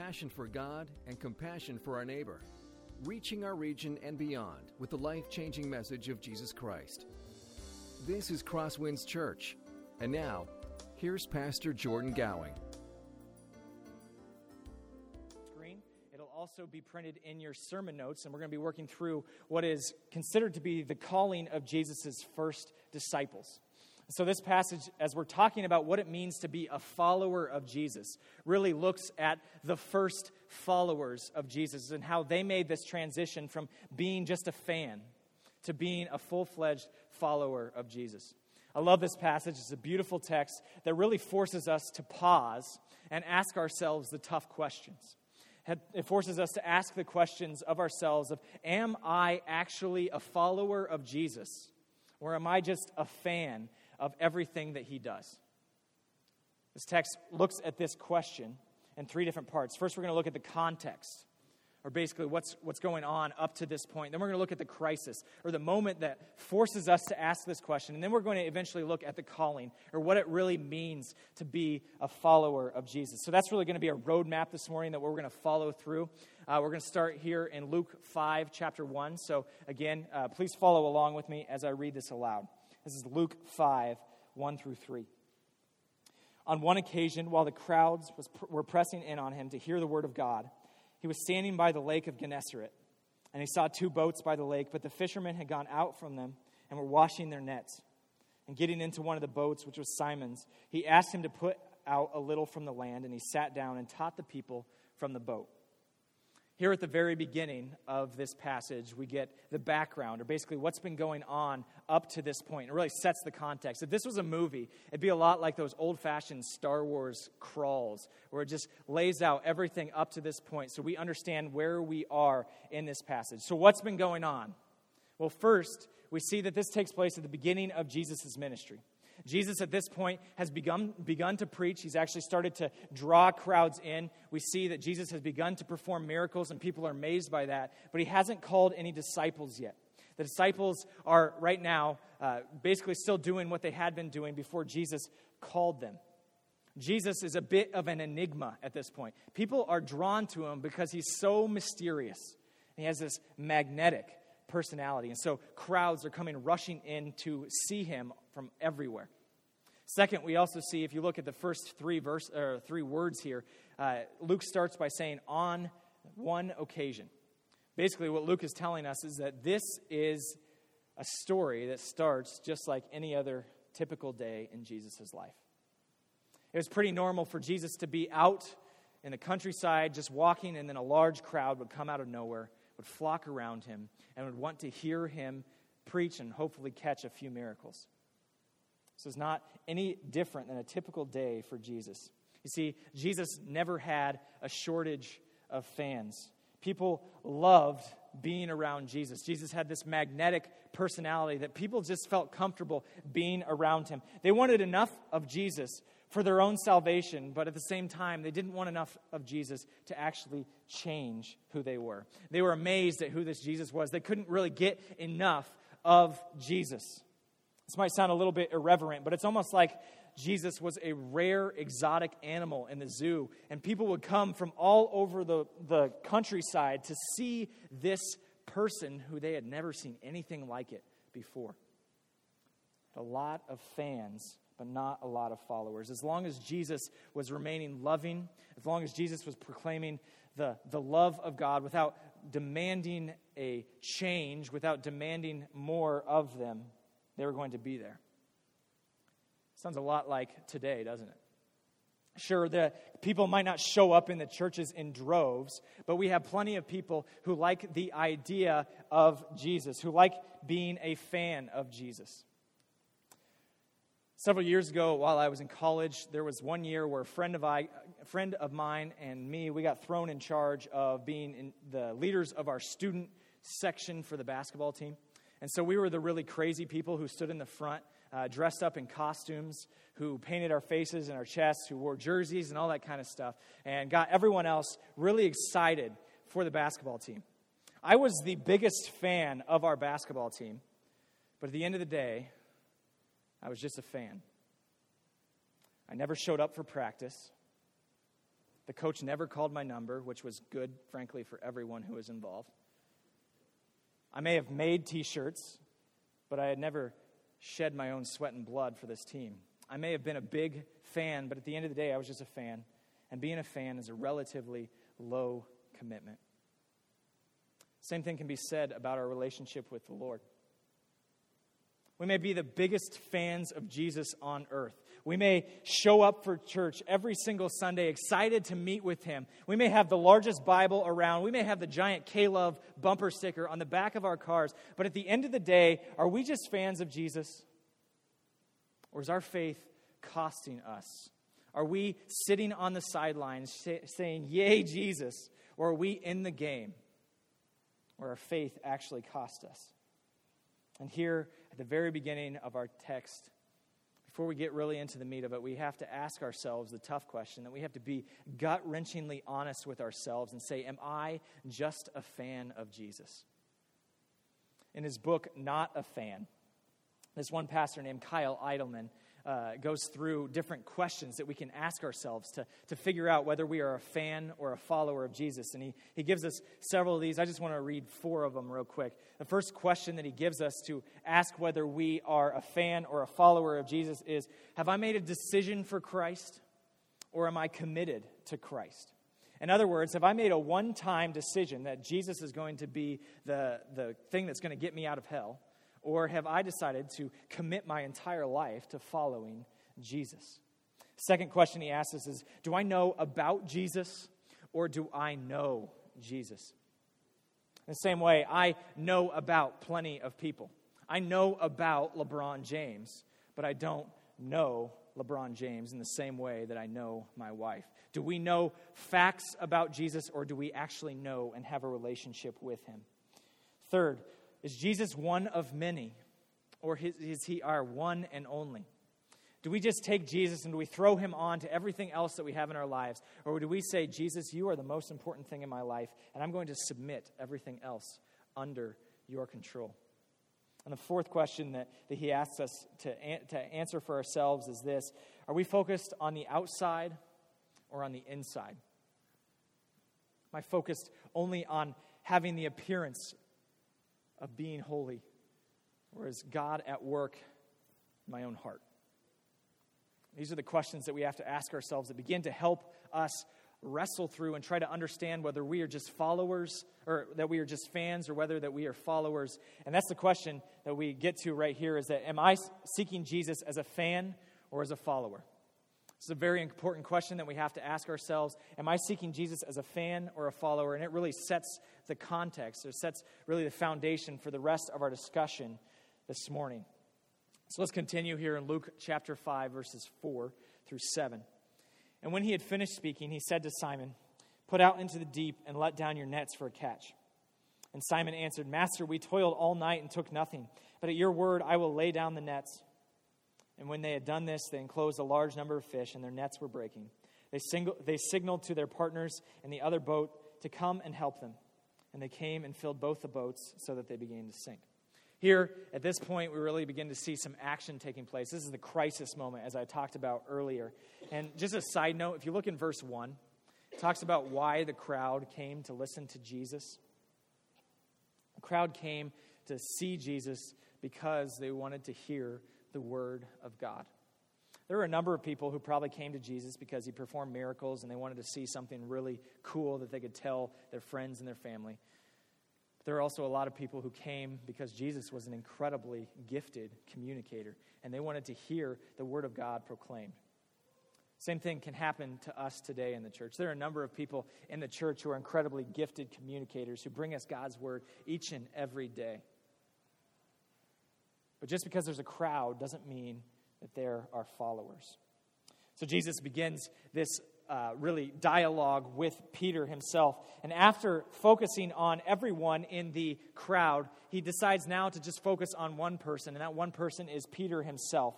passion for God and compassion for our neighbor, reaching our region and beyond with the life changing message of Jesus Christ. This is Crosswinds Church. And now, here's Pastor Jordan Gowing. Screen. It'll also be printed in your sermon notes, and we're going to be working through what is considered to be the calling of Jesus' first disciples. So, this passage, as we're talking about what it means to be a follower of Jesus, really looks at the first followers of Jesus and how they made this transition from being just a fan to being a full fledged follower of Jesus. I love this passage. It's a beautiful text that really forces us to pause and ask ourselves the tough questions. It forces us to ask the questions of ourselves of am I actually a follower of Jesus or am I just a fan of everything that he does. This text looks at this question in three different parts. First, we're going to look at the context, or basically what's, what's going on up to this point. Then we're going to look at the crisis, or the moment that forces us to ask this question. And then we're going to eventually look at the calling, or what it really means to be a follower of Jesus. So that's really going to be a roadmap this morning that we're going to follow through. Uh, we're going to start here in Luke 5, chapter 1. So again, uh, please follow along with me as I read this aloud. This is Luke 5, 1 through 3. On one occasion, while the crowds was, were pressing in on him to hear the word of God, he was standing by the lake of Gennesaret. And he saw two boats by the lake, but the fishermen had gone out from them and were washing their nets. And getting into one of the boats, which was Simon's, he asked him to put out a little from the land, and he sat down and taught the people from the boat. Here at the very beginning of this passage, we get the background, or basically what's been going on up to this point. It really sets the context. If this was a movie, it'd be a lot like those old fashioned Star Wars crawls, where it just lays out everything up to this point so we understand where we are in this passage. So, what's been going on? Well, first, we see that this takes place at the beginning of Jesus' ministry. Jesus, at this point, has begun, begun to preach. He's actually started to draw crowds in. We see that Jesus has begun to perform miracles, and people are amazed by that, but he hasn't called any disciples yet. The disciples are right now uh, basically still doing what they had been doing before Jesus called them. Jesus is a bit of an enigma at this point. People are drawn to him because he's so mysterious. He has this magnetic personality. And so crowds are coming rushing in to see him from everywhere. Second, we also see, if you look at the first three, verse, or three words here, uh, Luke starts by saying, on one occasion. Basically, what Luke is telling us is that this is a story that starts just like any other typical day in Jesus' life. It was pretty normal for Jesus to be out in the countryside just walking, and then a large crowd would come out of nowhere, would flock around him, and would want to hear him preach and hopefully catch a few miracles. This is not any different than a typical day for Jesus. You see, Jesus never had a shortage of fans. People loved being around Jesus. Jesus had this magnetic personality that people just felt comfortable being around him. They wanted enough of Jesus for their own salvation, but at the same time, they didn't want enough of Jesus to actually change who they were. They were amazed at who this Jesus was. They couldn't really get enough of Jesus. This might sound a little bit irreverent, but it's almost like Jesus was a rare exotic animal in the zoo, and people would come from all over the, the countryside to see this person who they had never seen anything like it before. A lot of fans, but not a lot of followers. As long as Jesus was remaining loving, as long as Jesus was proclaiming the, the love of God without demanding a change, without demanding more of them, they were going to be there. Sounds a lot like today, doesn't it? Sure, the people might not show up in the churches in droves, but we have plenty of people who like the idea of Jesus, who like being a fan of Jesus. Several years ago, while I was in college, there was one year where a friend of, I, a friend of mine and me, we got thrown in charge of being the leaders of our student section for the basketball team. And so we were the really crazy people who stood in the front, uh, dressed up in costumes, who painted our faces and our chests, who wore jerseys and all that kind of stuff, and got everyone else really excited for the basketball team. I was the biggest fan of our basketball team, but at the end of the day, I was just a fan. I never showed up for practice. The coach never called my number, which was good, frankly, for everyone who was involved. I may have made t shirts, but I had never shed my own sweat and blood for this team. I may have been a big fan, but at the end of the day, I was just a fan. And being a fan is a relatively low commitment. Same thing can be said about our relationship with the Lord. We may be the biggest fans of Jesus on earth. We may show up for church every single Sunday excited to meet with him. We may have the largest Bible around. We may have the giant K Love bumper sticker on the back of our cars. But at the end of the day, are we just fans of Jesus? Or is our faith costing us? Are we sitting on the sidelines saying, Yay, Jesus? Or are we in the game where our faith actually cost us? And here the very beginning of our text, before we get really into the meat of it, we have to ask ourselves the tough question that we have to be gut wrenchingly honest with ourselves and say, Am I just a fan of Jesus? In his book, Not a Fan, this one pastor named Kyle Idleman uh, goes through different questions that we can ask ourselves to, to figure out whether we are a fan or a follower of Jesus. And he, he gives us several of these. I just want to read four of them real quick. The first question that he gives us to ask whether we are a fan or a follower of Jesus is Have I made a decision for Christ or am I committed to Christ? In other words, have I made a one time decision that Jesus is going to be the, the thing that's going to get me out of hell? Or have I decided to commit my entire life to following Jesus? Second question he asks us is Do I know about Jesus or do I know Jesus? In the same way, I know about plenty of people. I know about LeBron James, but I don't know LeBron James in the same way that I know my wife. Do we know facts about Jesus or do we actually know and have a relationship with him? Third, is Jesus one of many, or is he our one and only? Do we just take Jesus and do we throw him on to everything else that we have in our lives? Or do we say, Jesus, you are the most important thing in my life, and I'm going to submit everything else under your control? And the fourth question that, that he asks us to, to answer for ourselves is this Are we focused on the outside or on the inside? Am I focused only on having the appearance of being holy? Or is God at work in my own heart? These are the questions that we have to ask ourselves that begin to help us wrestle through and try to understand whether we are just followers or that we are just fans or whether that we are followers. And that's the question that we get to right here is that am I seeking Jesus as a fan or as a follower? It's a very important question that we have to ask ourselves. Am I seeking Jesus as a fan or a follower? And it really sets the context, it sets really the foundation for the rest of our discussion this morning. So let's continue here in Luke chapter 5, verses 4 through 7. And when he had finished speaking, he said to Simon, Put out into the deep and let down your nets for a catch. And Simon answered, Master, we toiled all night and took nothing, but at your word I will lay down the nets. And when they had done this, they enclosed a large number of fish, and their nets were breaking. They, single, they signaled to their partners in the other boat to come and help them. And they came and filled both the boats so that they began to sink. Here, at this point, we really begin to see some action taking place. This is the crisis moment, as I talked about earlier. And just a side note, if you look in verse 1, it talks about why the crowd came to listen to Jesus. The crowd came to see Jesus because they wanted to hear the Word of God. There were a number of people who probably came to Jesus because he performed miracles and they wanted to see something really cool that they could tell their friends and their family. But there were also a lot of people who came because Jesus was an incredibly gifted communicator and they wanted to hear the Word of God proclaimed. Same thing can happen to us today in the church. There are a number of people in the church who are incredibly gifted communicators who bring us God's Word each and every day. But just because there's a crowd doesn't mean that there are followers. So Jesus begins this uh, really dialogue with Peter himself. And after focusing on everyone in the crowd, he decides now to just focus on one person, and that one person is Peter himself.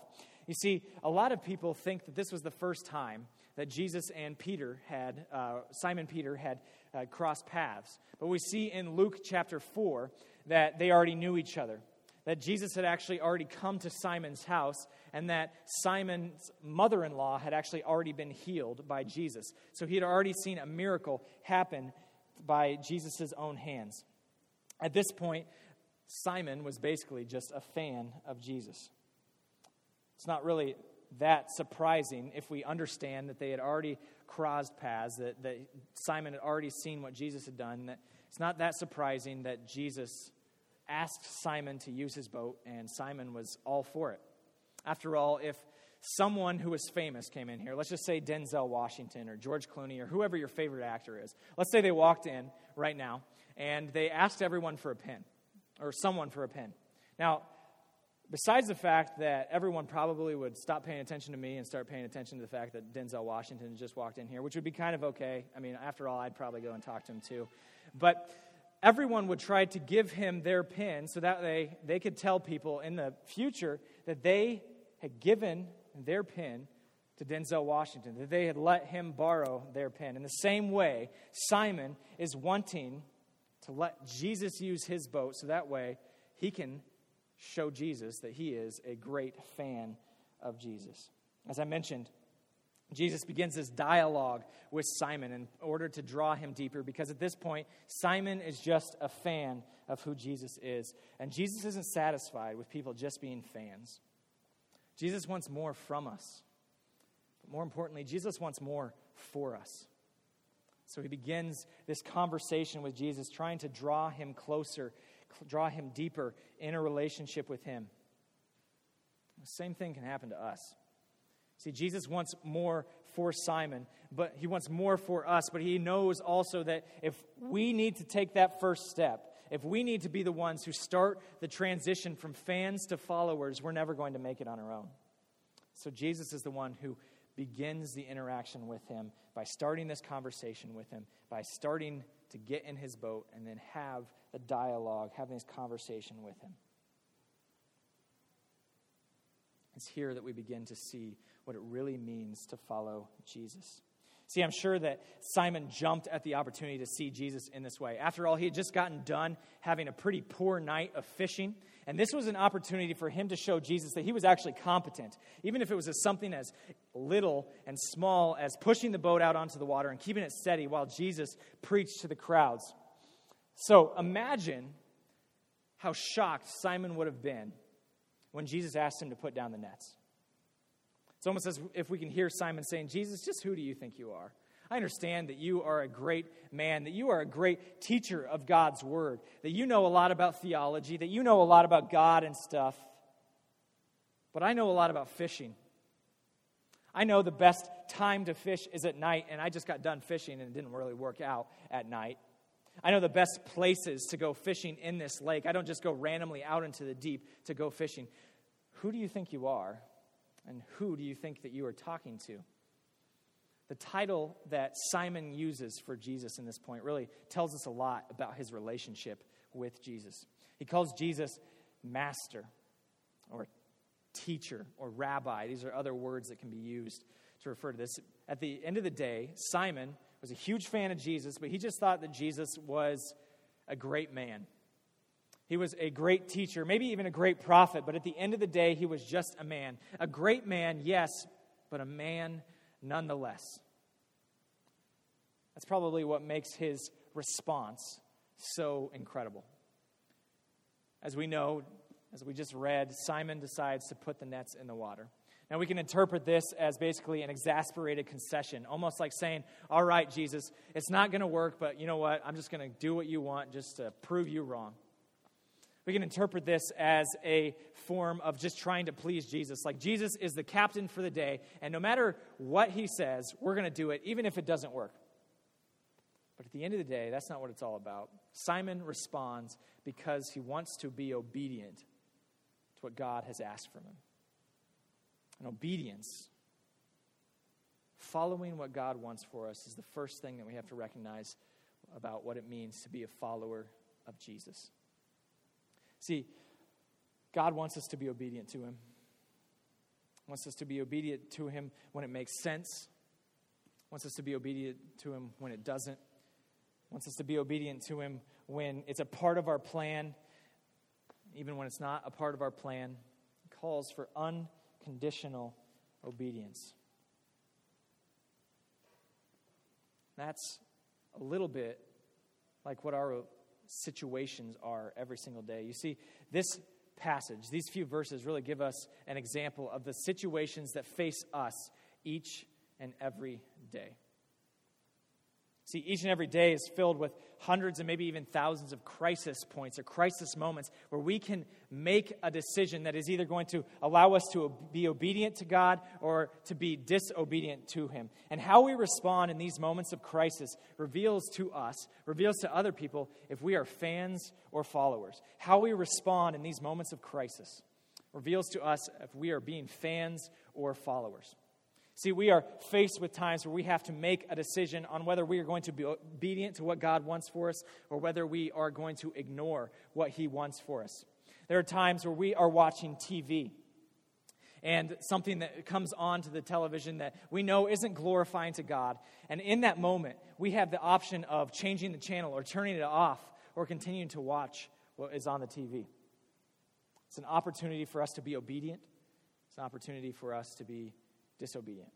You see, a lot of people think that this was the first time that Jesus and Peter had, uh, Simon Peter had uh, crossed paths. But we see in Luke chapter 4 that they already knew each other that Jesus had actually already come to Simon's house and that Simon's mother in law had actually already been healed by Jesus. So he had already seen a miracle happen by Jesus' own hands. At this point, Simon was basically just a fan of Jesus. It's not really that surprising if we understand that they had already crossed paths, that, that Simon had already seen what Jesus had done. That it's not that surprising that Jesus asked Simon to use his boat, and Simon was all for it. After all, if someone who was famous came in here, let's just say Denzel Washington or George Clooney or whoever your favorite actor is, let's say they walked in right now and they asked everyone for a pen or someone for a pen. Now, besides the fact that everyone probably would stop paying attention to me and start paying attention to the fact that Denzel Washington just walked in here, which would be kind of okay. I mean, after all, I'd probably go and talk to him too. But everyone would try to give him their pin so that they, they could tell people in the future that they had given their pin to Denzel Washington, that they had let him borrow their pen. In the same way, Simon is wanting to let Jesus use his boat so that way he can show Jesus that he is a great fan of Jesus. As I mentioned, Jesus begins this dialogue with Simon in order to draw him deeper because at this point, Simon is just a fan of who Jesus is. And Jesus isn't satisfied with people just being fans. Jesus wants more from us. But more importantly, Jesus wants more for us. So he begins this conversation with Jesus, trying to draw him closer, draw him deeper in a relationship with him. The same thing can happen to us. See, Jesus wants more for Simon, but he wants more for us, but he knows also that if we need to take that first step, if we need to be the ones who start the transition from fans to followers, we're never going to make it on our own. So Jesus is the one who begins the interaction with him by starting this conversation with him, by starting to get in his boat and then have a dialogue, having this conversation with him. It's here that we begin to see what it really means to follow Jesus. See, I'm sure that Simon jumped at the opportunity to see Jesus in this way. After all, he had just gotten done having a pretty poor night of fishing, and this was an opportunity for him to show Jesus that he was actually competent, even if it was something as little and small as pushing the boat out onto the water and keeping it steady while Jesus preached to the crowds. So imagine how shocked Simon would have been when Jesus asked him to put down the nets. It's almost as if we can hear Simon saying, Jesus, just who do you think you are? I understand that you are a great man, that you are a great teacher of God's word, that you know a lot about theology, that you know a lot about God and stuff. But I know a lot about fishing. I know the best time to fish is at night, and I just got done fishing and it didn't really work out at night. I know the best places to go fishing in this lake. I don't just go randomly out into the deep to go fishing. Who do you think you are? And who do you think that you are talking to? The title that Simon uses for Jesus in this point really tells us a lot about his relationship with Jesus. He calls Jesus master or teacher or rabbi. These are other words that can be used to refer to this. At the end of the day, Simon was a huge fan of Jesus, but he just thought that Jesus was a great man. He was a great teacher, maybe even a great prophet, but at the end of the day, he was just a man. A great man, yes, but a man nonetheless. That's probably what makes his response so incredible. As we know, as we just read, Simon decides to put the nets in the water. Now, we can interpret this as basically an exasperated concession, almost like saying, All right, Jesus, it's not going to work, but you know what? I'm just going to do what you want just to prove you wrong. We can interpret this as a form of just trying to please Jesus. Like Jesus is the captain for the day, and no matter what he says, we're going to do it, even if it doesn't work. But at the end of the day, that's not what it's all about. Simon responds because he wants to be obedient to what God has asked from him. And obedience, following what God wants for us, is the first thing that we have to recognize about what it means to be a follower of Jesus. See, God wants us to be obedient to Him. Wants us to be obedient to Him when it makes sense. Wants us to be obedient to Him when it doesn't. Wants us to be obedient to Him when it's a part of our plan. even when it's not a part of our plan, calls for unconditional obedience. That's a little bit like what our situations are every single day. You see, this passage, these few verses really give us an example of the situations that face us each and every day. See, each and every day is filled with hundreds and maybe even thousands of crisis points or crisis moments where we can make a decision that is either going to allow us to be obedient to God or to be disobedient to Him. And how we respond in these moments of crisis reveals to us, reveals to other people if we are fans or followers. How we respond in these moments of crisis reveals to us if we are being fans or followers. See, we are faced with times where we have to make a decision on whether we are going to be obedient to what God wants for us or whether we are going to ignore what He wants for us. There are times where we are watching TV and something that comes onto the television that we know isn't glorifying to God. And in that moment, we have the option of changing the channel or turning it off or continuing to watch what is on the TV. It's an opportunity for us to be obedient, it's an opportunity for us to be disobedient.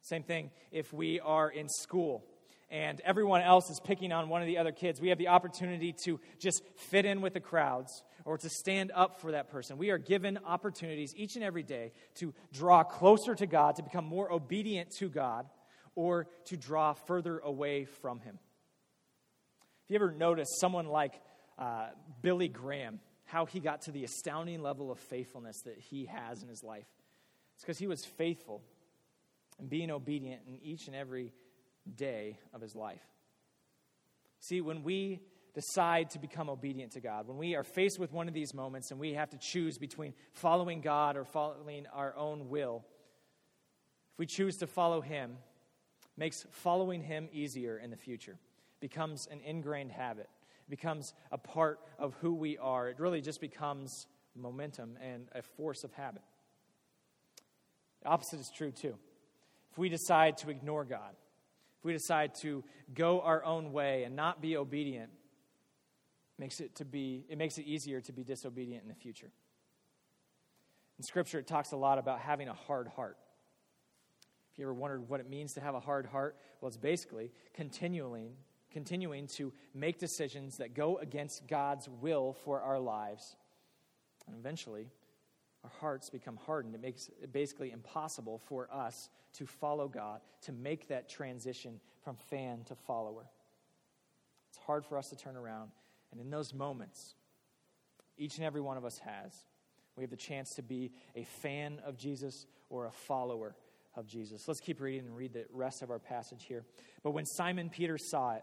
Same thing if we are in school and everyone else is picking on one of the other kids. We have the opportunity to just fit in with the crowds or to stand up for that person. We are given opportunities each and every day to draw closer to God, to become more obedient to God, or to draw further away from Him. Have you ever noticed someone like uh, Billy Graham, how he got to the astounding level of faithfulness that he has in his life? It's because he was faithful and being obedient in each and every day of his life. See, when we decide to become obedient to God, when we are faced with one of these moments and we have to choose between following God or following our own will, if we choose to follow Him, makes following Him easier in the future, becomes an ingrained habit, becomes a part of who we are. It really just becomes momentum and a force of habit. The opposite is true too. If we decide to ignore God, if we decide to go our own way and not be obedient, makes it to be it makes it easier to be disobedient in the future. In scripture it talks a lot about having a hard heart. If you ever wondered what it means to have a hard heart, well it's basically continuing continuing to make decisions that go against God's will for our lives. And eventually our hearts become hardened. It makes it basically impossible for us to follow God, to make that transition from fan to follower. It's hard for us to turn around. And in those moments, each and every one of us has, we have the chance to be a fan of Jesus or a follower of Jesus. Let's keep reading and read the rest of our passage here. But when Simon Peter saw it,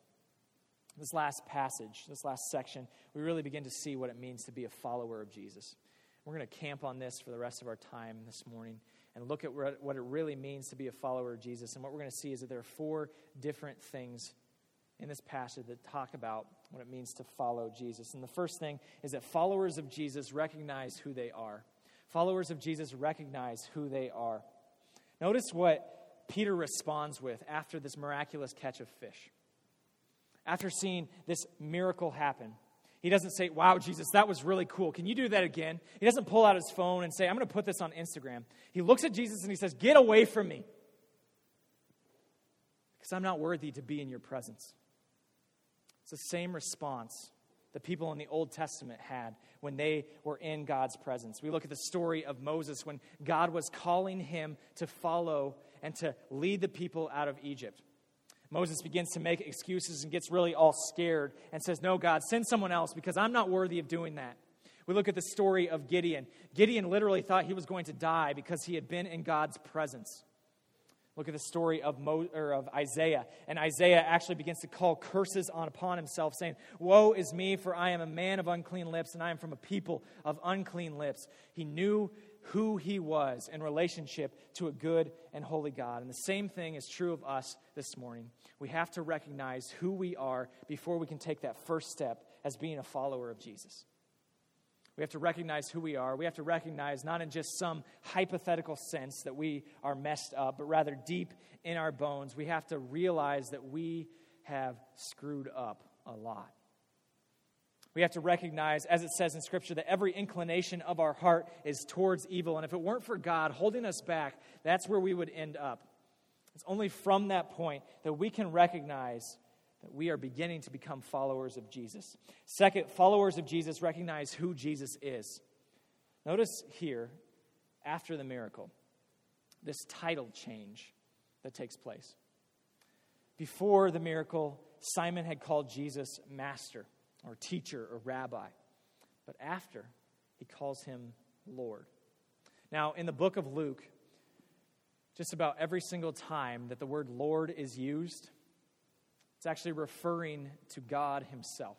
this last passage, this last section, we really begin to see what it means to be a follower of Jesus. We're going to camp on this for the rest of our time this morning and look at what it really means to be a follower of Jesus. And what we're going to see is that there are four different things in this passage that talk about what it means to follow Jesus. And the first thing is that followers of Jesus recognize who they are. Followers of Jesus recognize who they are. Notice what Peter responds with after this miraculous catch of fish after seeing this miracle happen. He doesn't say, Wow, Jesus, that was really cool. Can you do that again? He doesn't pull out his phone and say, I'm going to put this on Instagram. He looks at Jesus and he says, Get away from me. Because I'm not worthy to be in your presence. It's the same response the people in the Old Testament had when they were in God's presence. We look at the story of Moses when God was calling him to follow and to lead the people out of Egypt. Moses begins to make excuses and gets really all scared and says, No, God, send someone else because I'm not worthy of doing that. We look at the story of Gideon. Gideon literally thought he was going to die because he had been in God's presence. Look at the story of, Mo, or of Isaiah. And Isaiah actually begins to call curses on upon himself, saying, Woe is me, for I am a man of unclean lips, and I am from a people of unclean lips. He knew who he was in relationship to a good and holy God. And the same thing is true of us this morning. We have to recognize who we are before we can take that first step as being a follower of Jesus. We have to recognize who we are. We have to recognize not in just some hypothetical sense that we are messed up, but rather deep in our bones. We have to realize that we have screwed up a lot. We have to recognize, as it says in Scripture, that every inclination of our heart is towards evil. And if it weren't for God holding us back, that's where we would end up. It's only from that point that we can recognize that we are beginning to become followers of Jesus. Second, followers of Jesus recognize who Jesus is. Notice here, after the miracle, this title change that takes place. Before the miracle, Simon had called Jesus master or teacher or rabbi. But after, he calls him Lord. Now, in the book of Luke, just about every single time that the word Lord is used, it's actually referring to God Himself.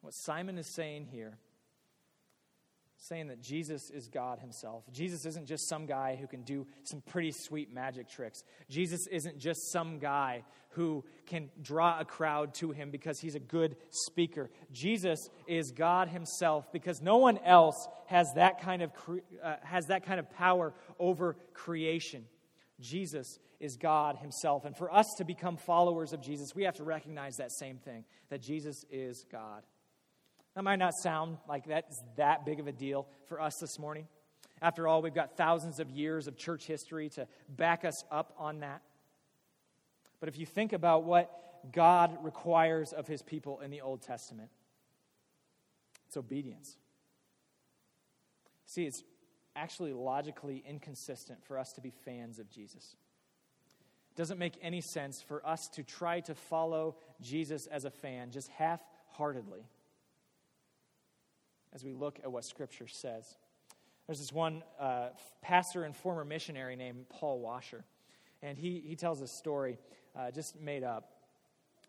What Simon is saying here saying that Jesus is God himself. Jesus isn't just some guy who can do some pretty sweet magic tricks. Jesus isn't just some guy who can draw a crowd to him because he's a good speaker. Jesus is God himself because no one else has that kind of uh, has that kind of power over creation. Jesus is God himself. And for us to become followers of Jesus, we have to recognize that same thing that Jesus is God. That might not sound like that's that big of a deal for us this morning. After all, we've got thousands of years of church history to back us up on that. But if you think about what God requires of his people in the Old Testament, it's obedience. See, it's actually logically inconsistent for us to be fans of Jesus. It doesn't make any sense for us to try to follow Jesus as a fan just half heartedly as we look at what Scripture says. There's this one uh, pastor and former missionary named Paul Washer, and he, he tells a story uh, just made up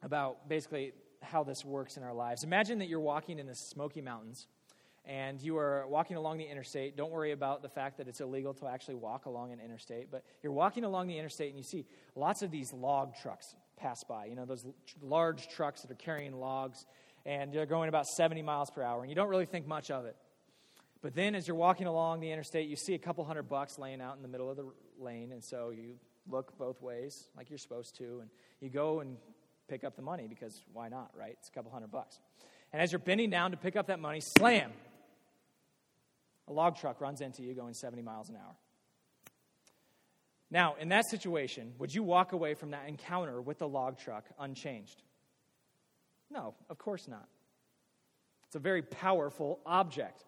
about basically how this works in our lives. Imagine that you're walking in the Smoky Mountains and you are walking along the interstate. Don't worry about the fact that it's illegal to actually walk along an interstate, but you're walking along the interstate and you see lots of these log trucks pass by. You know, those large trucks that are carrying logs and they're going about 70 miles per hour, and you don't really think much of it. But then, as you're walking along the interstate, you see a couple hundred bucks laying out in the middle of the lane, and so you look both ways like you're supposed to, and you go and pick up the money because why not, right? It's a couple hundred bucks. And as you're bending down to pick up that money, slam! A log truck runs into you going 70 miles an hour. Now, in that situation, would you walk away from that encounter with the log truck unchanged? No, of course not. It's a very powerful object.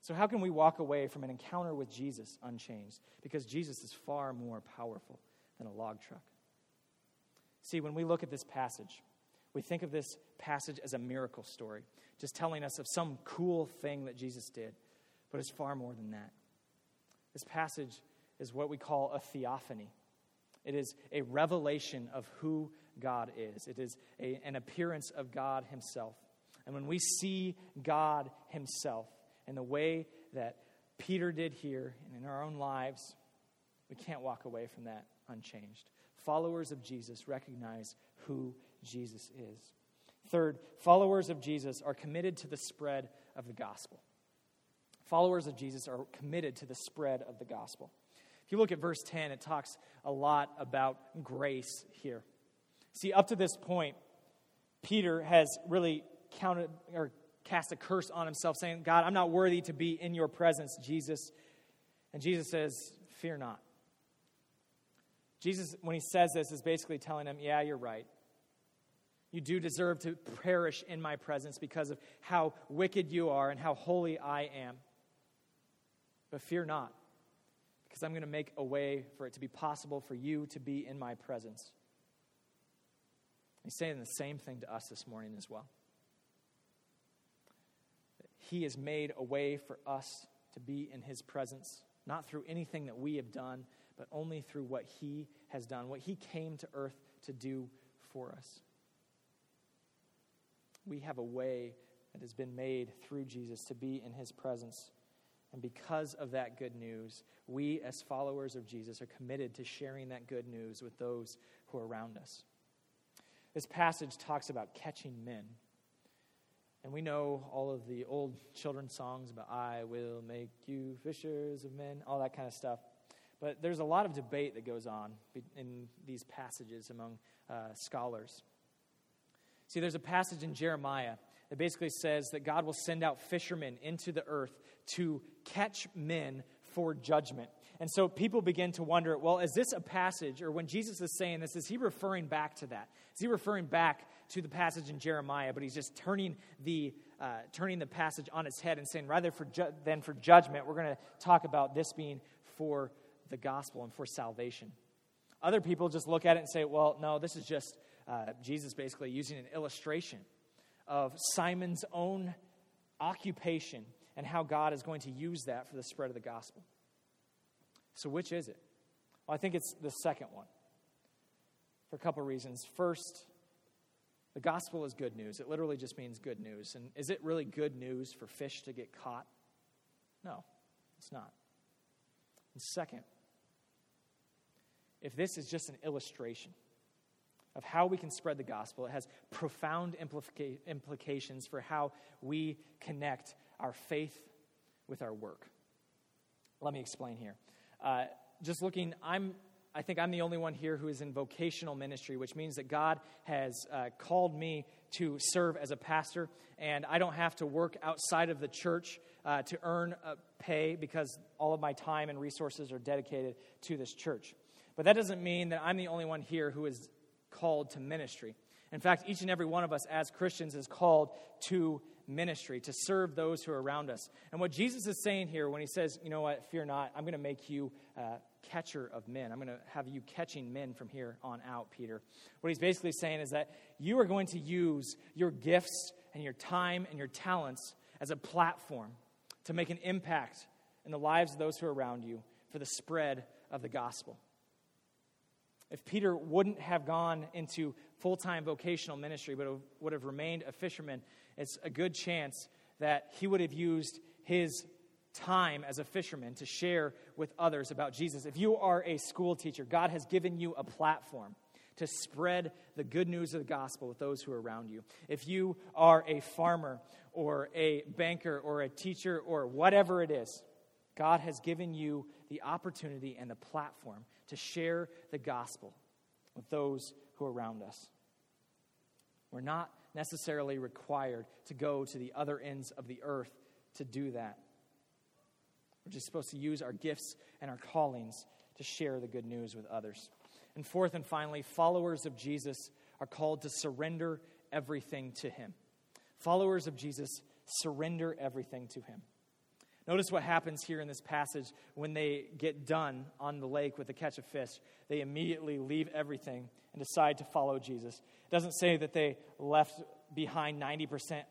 So, how can we walk away from an encounter with Jesus unchanged? Because Jesus is far more powerful than a log truck. See, when we look at this passage, we think of this passage as a miracle story, just telling us of some cool thing that Jesus did. But it's far more than that. This passage is what we call a theophany. It is a revelation of who God is, it is a, an appearance of God Himself. And when we see God Himself in the way that Peter did here and in our own lives, we can't walk away from that unchanged. Followers of Jesus recognize who Jesus is. Third, followers of Jesus are committed to the spread of the gospel. Followers of Jesus are committed to the spread of the gospel. If you look at verse 10, it talks a lot about grace here. See, up to this point, Peter has really counted or cast a curse on himself, saying, God, I'm not worthy to be in your presence, Jesus. And Jesus says, Fear not. Jesus, when he says this, is basically telling him, Yeah, you're right. You do deserve to perish in my presence because of how wicked you are and how holy I am. But fear not because I'm going to make a way for it to be possible for you to be in my presence. He's saying the same thing to us this morning as well. He has made a way for us to be in His presence, not through anything that we have done, but only through what He has done, what He came to earth to do for us. We have a way that has been made through Jesus to be in his presence. And because of that good news, we, as followers of Jesus, are committed to sharing that good news with those who are around us. This passage talks about catching men. And we know all of the old children's songs about, I will make you fishers of men, all that kind of stuff. But there's a lot of debate that goes on in these passages among uh, scholars. See, there's a passage in Jeremiah that basically says that God will send out fishermen into the earth to catch men for judgment. And so people begin to wonder well, is this a passage, or when Jesus is saying this, is he referring back to that? Is he referring back to the passage in Jeremiah, but he's just turning the, uh, turning the passage on its head and saying, rather for ju- than for judgment, we're going to talk about this being for the gospel and for salvation. Other people just look at it and say, well, no, this is just uh, Jesus basically using an illustration of Simon's own occupation and how God is going to use that for the spread of the gospel. So, which is it? Well, I think it's the second one for a couple reasons. First, the gospel is good news. It literally just means good news. And is it really good news for fish to get caught? No, it's not. And second, if this is just an illustration of how we can spread the gospel, it has profound implica- implications for how we connect our faith with our work. Let me explain here. Uh, just looking, I'm I think I'm the only one here who is in vocational ministry, which means that God has uh, called me to serve as a pastor, and I don't have to work outside of the church uh, to earn pay because all of my time and resources are dedicated to this church. But that doesn't mean that I'm the only one here who is called to ministry. In fact, each and every one of us as Christians is called to ministry, to serve those who are around us. And what Jesus is saying here when he says, you know what, fear not, I'm going to make you a uh, catcher of men. I'm going to have you catching men from here on out, Peter. What he's basically saying is that you are going to use your gifts and your time and your talents as a platform to make an impact in the lives of those who are around you for the spread of the gospel. If Peter wouldn't have gone into full time vocational ministry, but would have remained a fisherman, it's a good chance that he would have used his time as a fisherman to share with others about Jesus. If you are a school teacher, God has given you a platform to spread the good news of the gospel with those who are around you. If you are a farmer or a banker or a teacher or whatever it is, God has given you the opportunity and the platform to share the gospel with those who are around us. We're not necessarily required to go to the other ends of the earth to do that. We're just supposed to use our gifts and our callings to share the good news with others. And fourth and finally, followers of Jesus are called to surrender everything to Him. Followers of Jesus surrender everything to Him. Notice what happens here in this passage when they get done on the lake with the catch of fish. They immediately leave everything and decide to follow Jesus. It doesn't say that they left behind 90%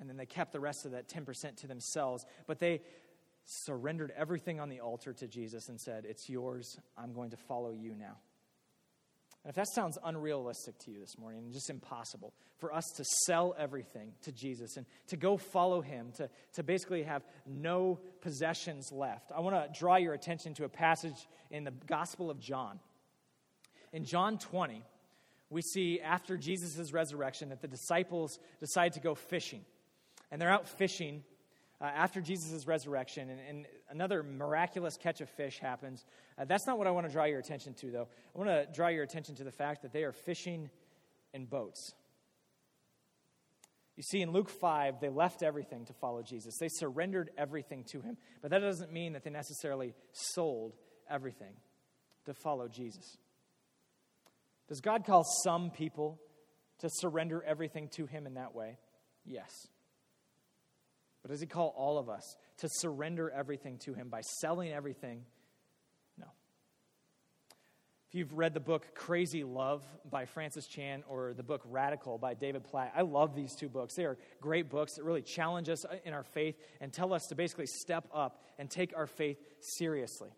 and then they kept the rest of that 10% to themselves, but they surrendered everything on the altar to Jesus and said, It's yours. I'm going to follow you now. And if that sounds unrealistic to you this morning just impossible for us to sell everything to Jesus and to go follow him, to, to basically have no possessions left, I want to draw your attention to a passage in the Gospel of John. In John 20, we see after Jesus' resurrection that the disciples decide to go fishing. And they're out fishing uh, after Jesus' resurrection, and, and, another miraculous catch of fish happens. Uh, that's not what I want to draw your attention to, though. I want to draw your attention to the fact that they are fishing in boats. You see, in Luke 5, they left everything to follow Jesus. They surrendered everything to him. But that doesn't mean that they necessarily sold everything to follow Jesus. Does God call some people to surrender everything to him in that way? Yes. But does he call all of us to surrender everything to him by selling everything? No. If you've read the book Crazy Love by Francis Chan or the book Radical by David Platt, I love these two books. They are great books that really challenge us in our faith and tell us to basically step up and take our faith seriously.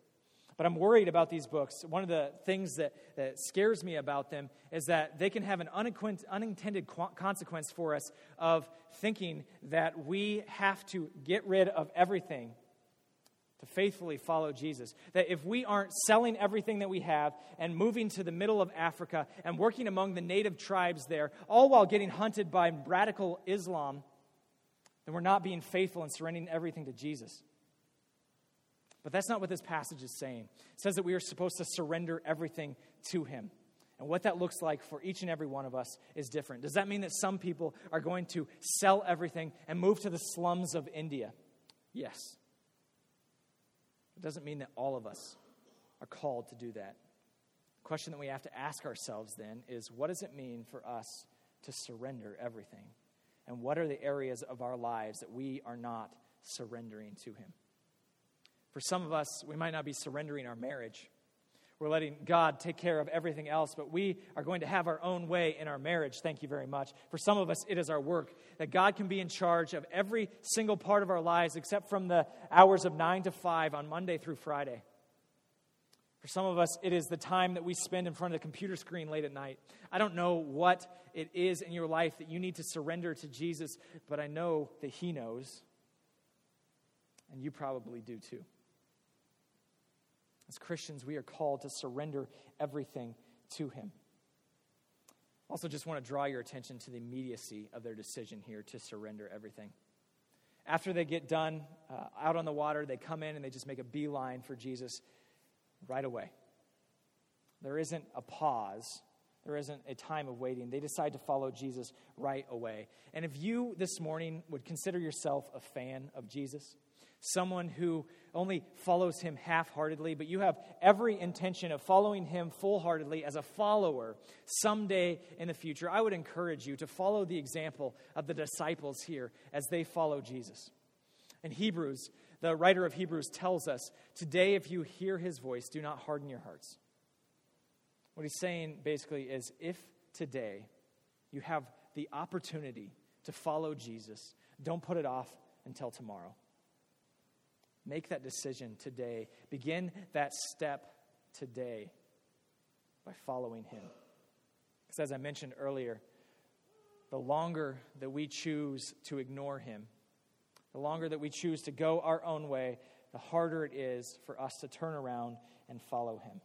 But I'm worried about these books. One of the things that, that scares me about them is that they can have an unintended consequence for us of thinking that we have to get rid of everything to faithfully follow Jesus. That if we aren't selling everything that we have and moving to the middle of Africa and working among the native tribes there, all while getting hunted by radical Islam, then we're not being faithful and surrendering everything to Jesus. But that's not what this passage is saying. It says that we are supposed to surrender everything to Him. And what that looks like for each and every one of us is different. Does that mean that some people are going to sell everything and move to the slums of India? Yes. It doesn't mean that all of us are called to do that. The question that we have to ask ourselves then is what does it mean for us to surrender everything? And what are the areas of our lives that we are not surrendering to Him? For some of us, we might not be surrendering our marriage. We're letting God take care of everything else, but we are going to have our own way in our marriage. Thank you very much. For some of us, it is our work that God can be in charge of every single part of our lives except from the hours of 9 to 5 on Monday through Friday. For some of us, it is the time that we spend in front of the computer screen late at night. I don't know what it is in your life that you need to surrender to Jesus, but I know that He knows, and you probably do too. As Christians, we are called to surrender everything to Him. Also, just want to draw your attention to the immediacy of their decision here to surrender everything. After they get done uh, out on the water, they come in and they just make a beeline for Jesus right away. There isn't a pause. There isn't a time of waiting. They decide to follow Jesus right away. And if you this morning would consider yourself a fan of Jesus, someone who only follows him half heartedly, but you have every intention of following him full heartedly as a follower someday in the future, I would encourage you to follow the example of the disciples here as they follow Jesus. In Hebrews, the writer of Hebrews tells us today, if you hear his voice, do not harden your hearts. What he's saying basically is if today you have the opportunity to follow Jesus, don't put it off until tomorrow. Make that decision today. Begin that step today by following Him. Because as I mentioned earlier, the longer that we choose to ignore Him, the longer that we choose to go our own way, the harder it is for us to turn around and follow Him.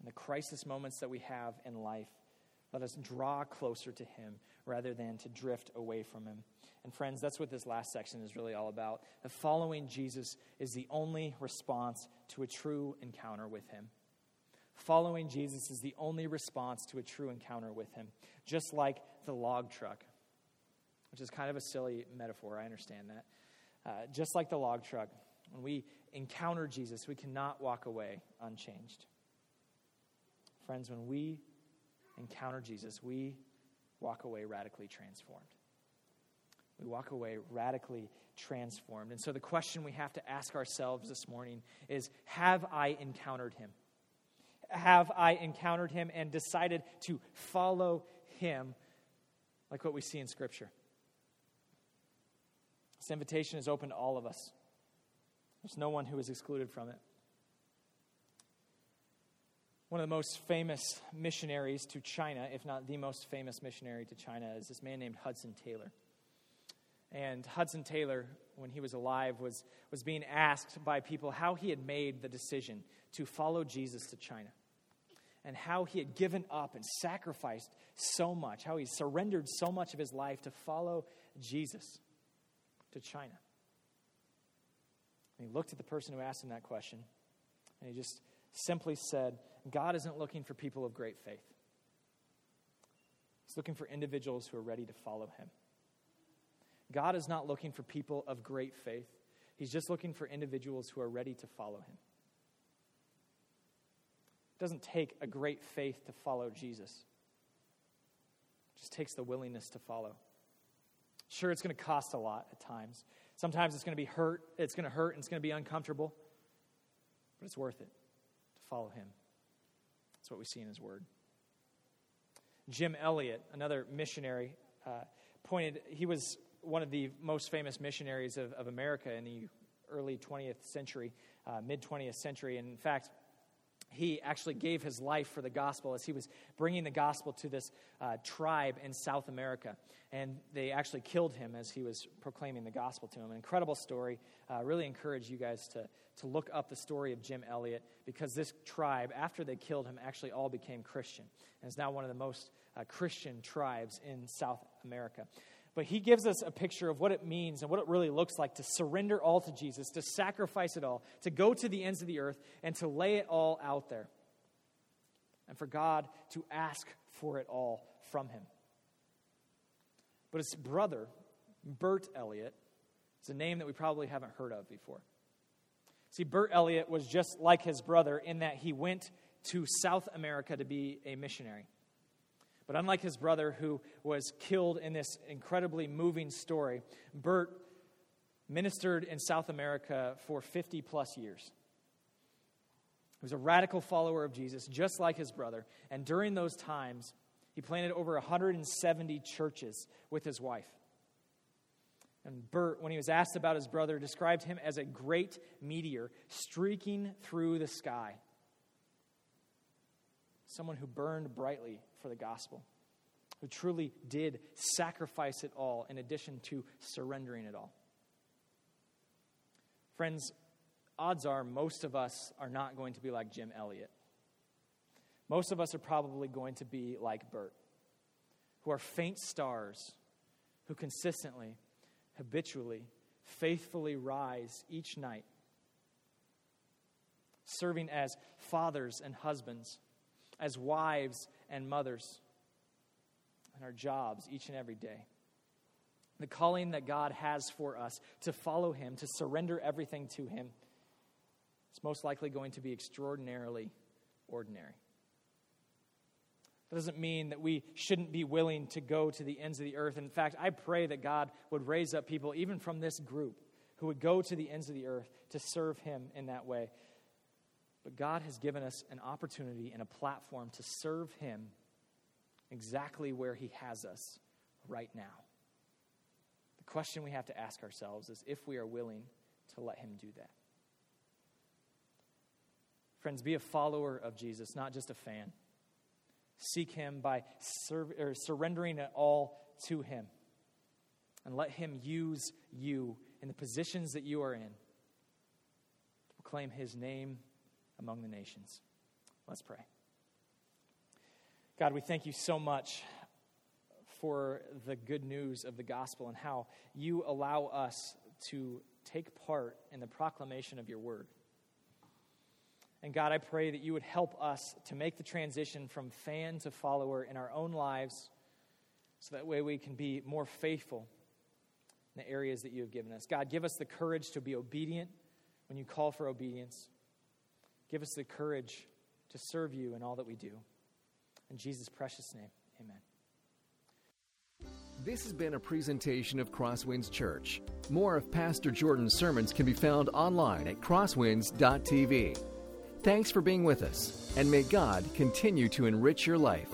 In the crisis moments that we have in life, let us draw closer to Him rather than to drift away from Him. And friends, that's what this last section is really all about. That following Jesus is the only response to a true encounter with Him. Following Jesus is the only response to a true encounter with Him. Just like the log truck, which is kind of a silly metaphor, I understand that. Uh, just like the log truck, when we encounter Jesus, we cannot walk away unchanged. Friends, when we encounter Jesus, we walk away radically transformed. We walk away radically transformed. And so the question we have to ask ourselves this morning is Have I encountered him? Have I encountered him and decided to follow him like what we see in Scripture? This invitation is open to all of us. There's no one who is excluded from it. One of the most famous missionaries to China, if not the most famous missionary to China, is this man named Hudson Taylor. And Hudson Taylor, when he was alive, was, was being asked by people how he had made the decision to follow Jesus to China and how he had given up and sacrificed so much, how he surrendered so much of his life to follow Jesus to China. And he looked at the person who asked him that question, and he just simply said, God isn't looking for people of great faith. He's looking for individuals who are ready to follow him. God is not looking for people of great faith. He's just looking for individuals who are ready to follow him. It doesn't take a great faith to follow Jesus. It just takes the willingness to follow. Sure, it's going to cost a lot at times. Sometimes it's going to be hurt, it's going to hurt, and it's going to be uncomfortable. But it's worth it to follow him. That's what we see in his word. Jim Elliot, another missionary, uh, pointed, he was one of the most famous missionaries of, of America in the early 20th century, uh, mid 20th century. And in fact, he actually gave his life for the gospel as he was bringing the gospel to this uh, tribe in South America. And they actually killed him as he was proclaiming the gospel to him. An incredible story. Uh, really encourage you guys to, to look up the story of Jim Elliot because this tribe, after they killed him, actually all became Christian and is now one of the most uh, Christian tribes in South America. But he gives us a picture of what it means and what it really looks like to surrender all to Jesus, to sacrifice it all, to go to the ends of the earth, and to lay it all out there. And for God to ask for it all from him. But his brother, Bert Elliot, is a name that we probably haven't heard of before. See, Bert Elliot was just like his brother in that he went to South America to be a missionary. But unlike his brother, who was killed in this incredibly moving story, Bert ministered in South America for 50 plus years. He was a radical follower of Jesus, just like his brother. And during those times, he planted over 170 churches with his wife. And Bert, when he was asked about his brother, described him as a great meteor streaking through the sky. Someone who burned brightly for the gospel, who truly did sacrifice it all in addition to surrendering it all. Friends, odds are most of us are not going to be like Jim Elliot. Most of us are probably going to be like Bert, who are faint stars who consistently, habitually, faithfully rise each night, serving as fathers and husbands, as wives and mothers and our jobs each and every day. The calling that God has for us to follow Him, to surrender everything to Him, is most likely going to be extraordinarily ordinary. That doesn't mean that we shouldn't be willing to go to the ends of the earth. In fact, I pray that God would raise up people, even from this group, who would go to the ends of the earth to serve Him in that way. But God has given us an opportunity and a platform to serve Him exactly where He has us right now. The question we have to ask ourselves is if we are willing to let Him do that. Friends, be a follower of Jesus, not just a fan. Seek Him by sur- surrendering it all to Him. And let Him use you in the positions that you are in to proclaim His name among the nations. Let's pray. God, we thank you so much for the good news of the gospel and how you allow us to take part in the proclamation of your word. And God, I pray that you would help us to make the transition from fan to follower in our own lives so that way we can be more faithful in the areas that you have given us. God, give us the courage to be obedient when you call for obedience. Give us the courage to serve you in all that we do. In Jesus' precious name, amen. This has been a presentation of Crosswinds Church. More of Pastor Jordan's sermons can be found online at crosswinds.tv. Thanks for being with us, and may God continue to enrich your life.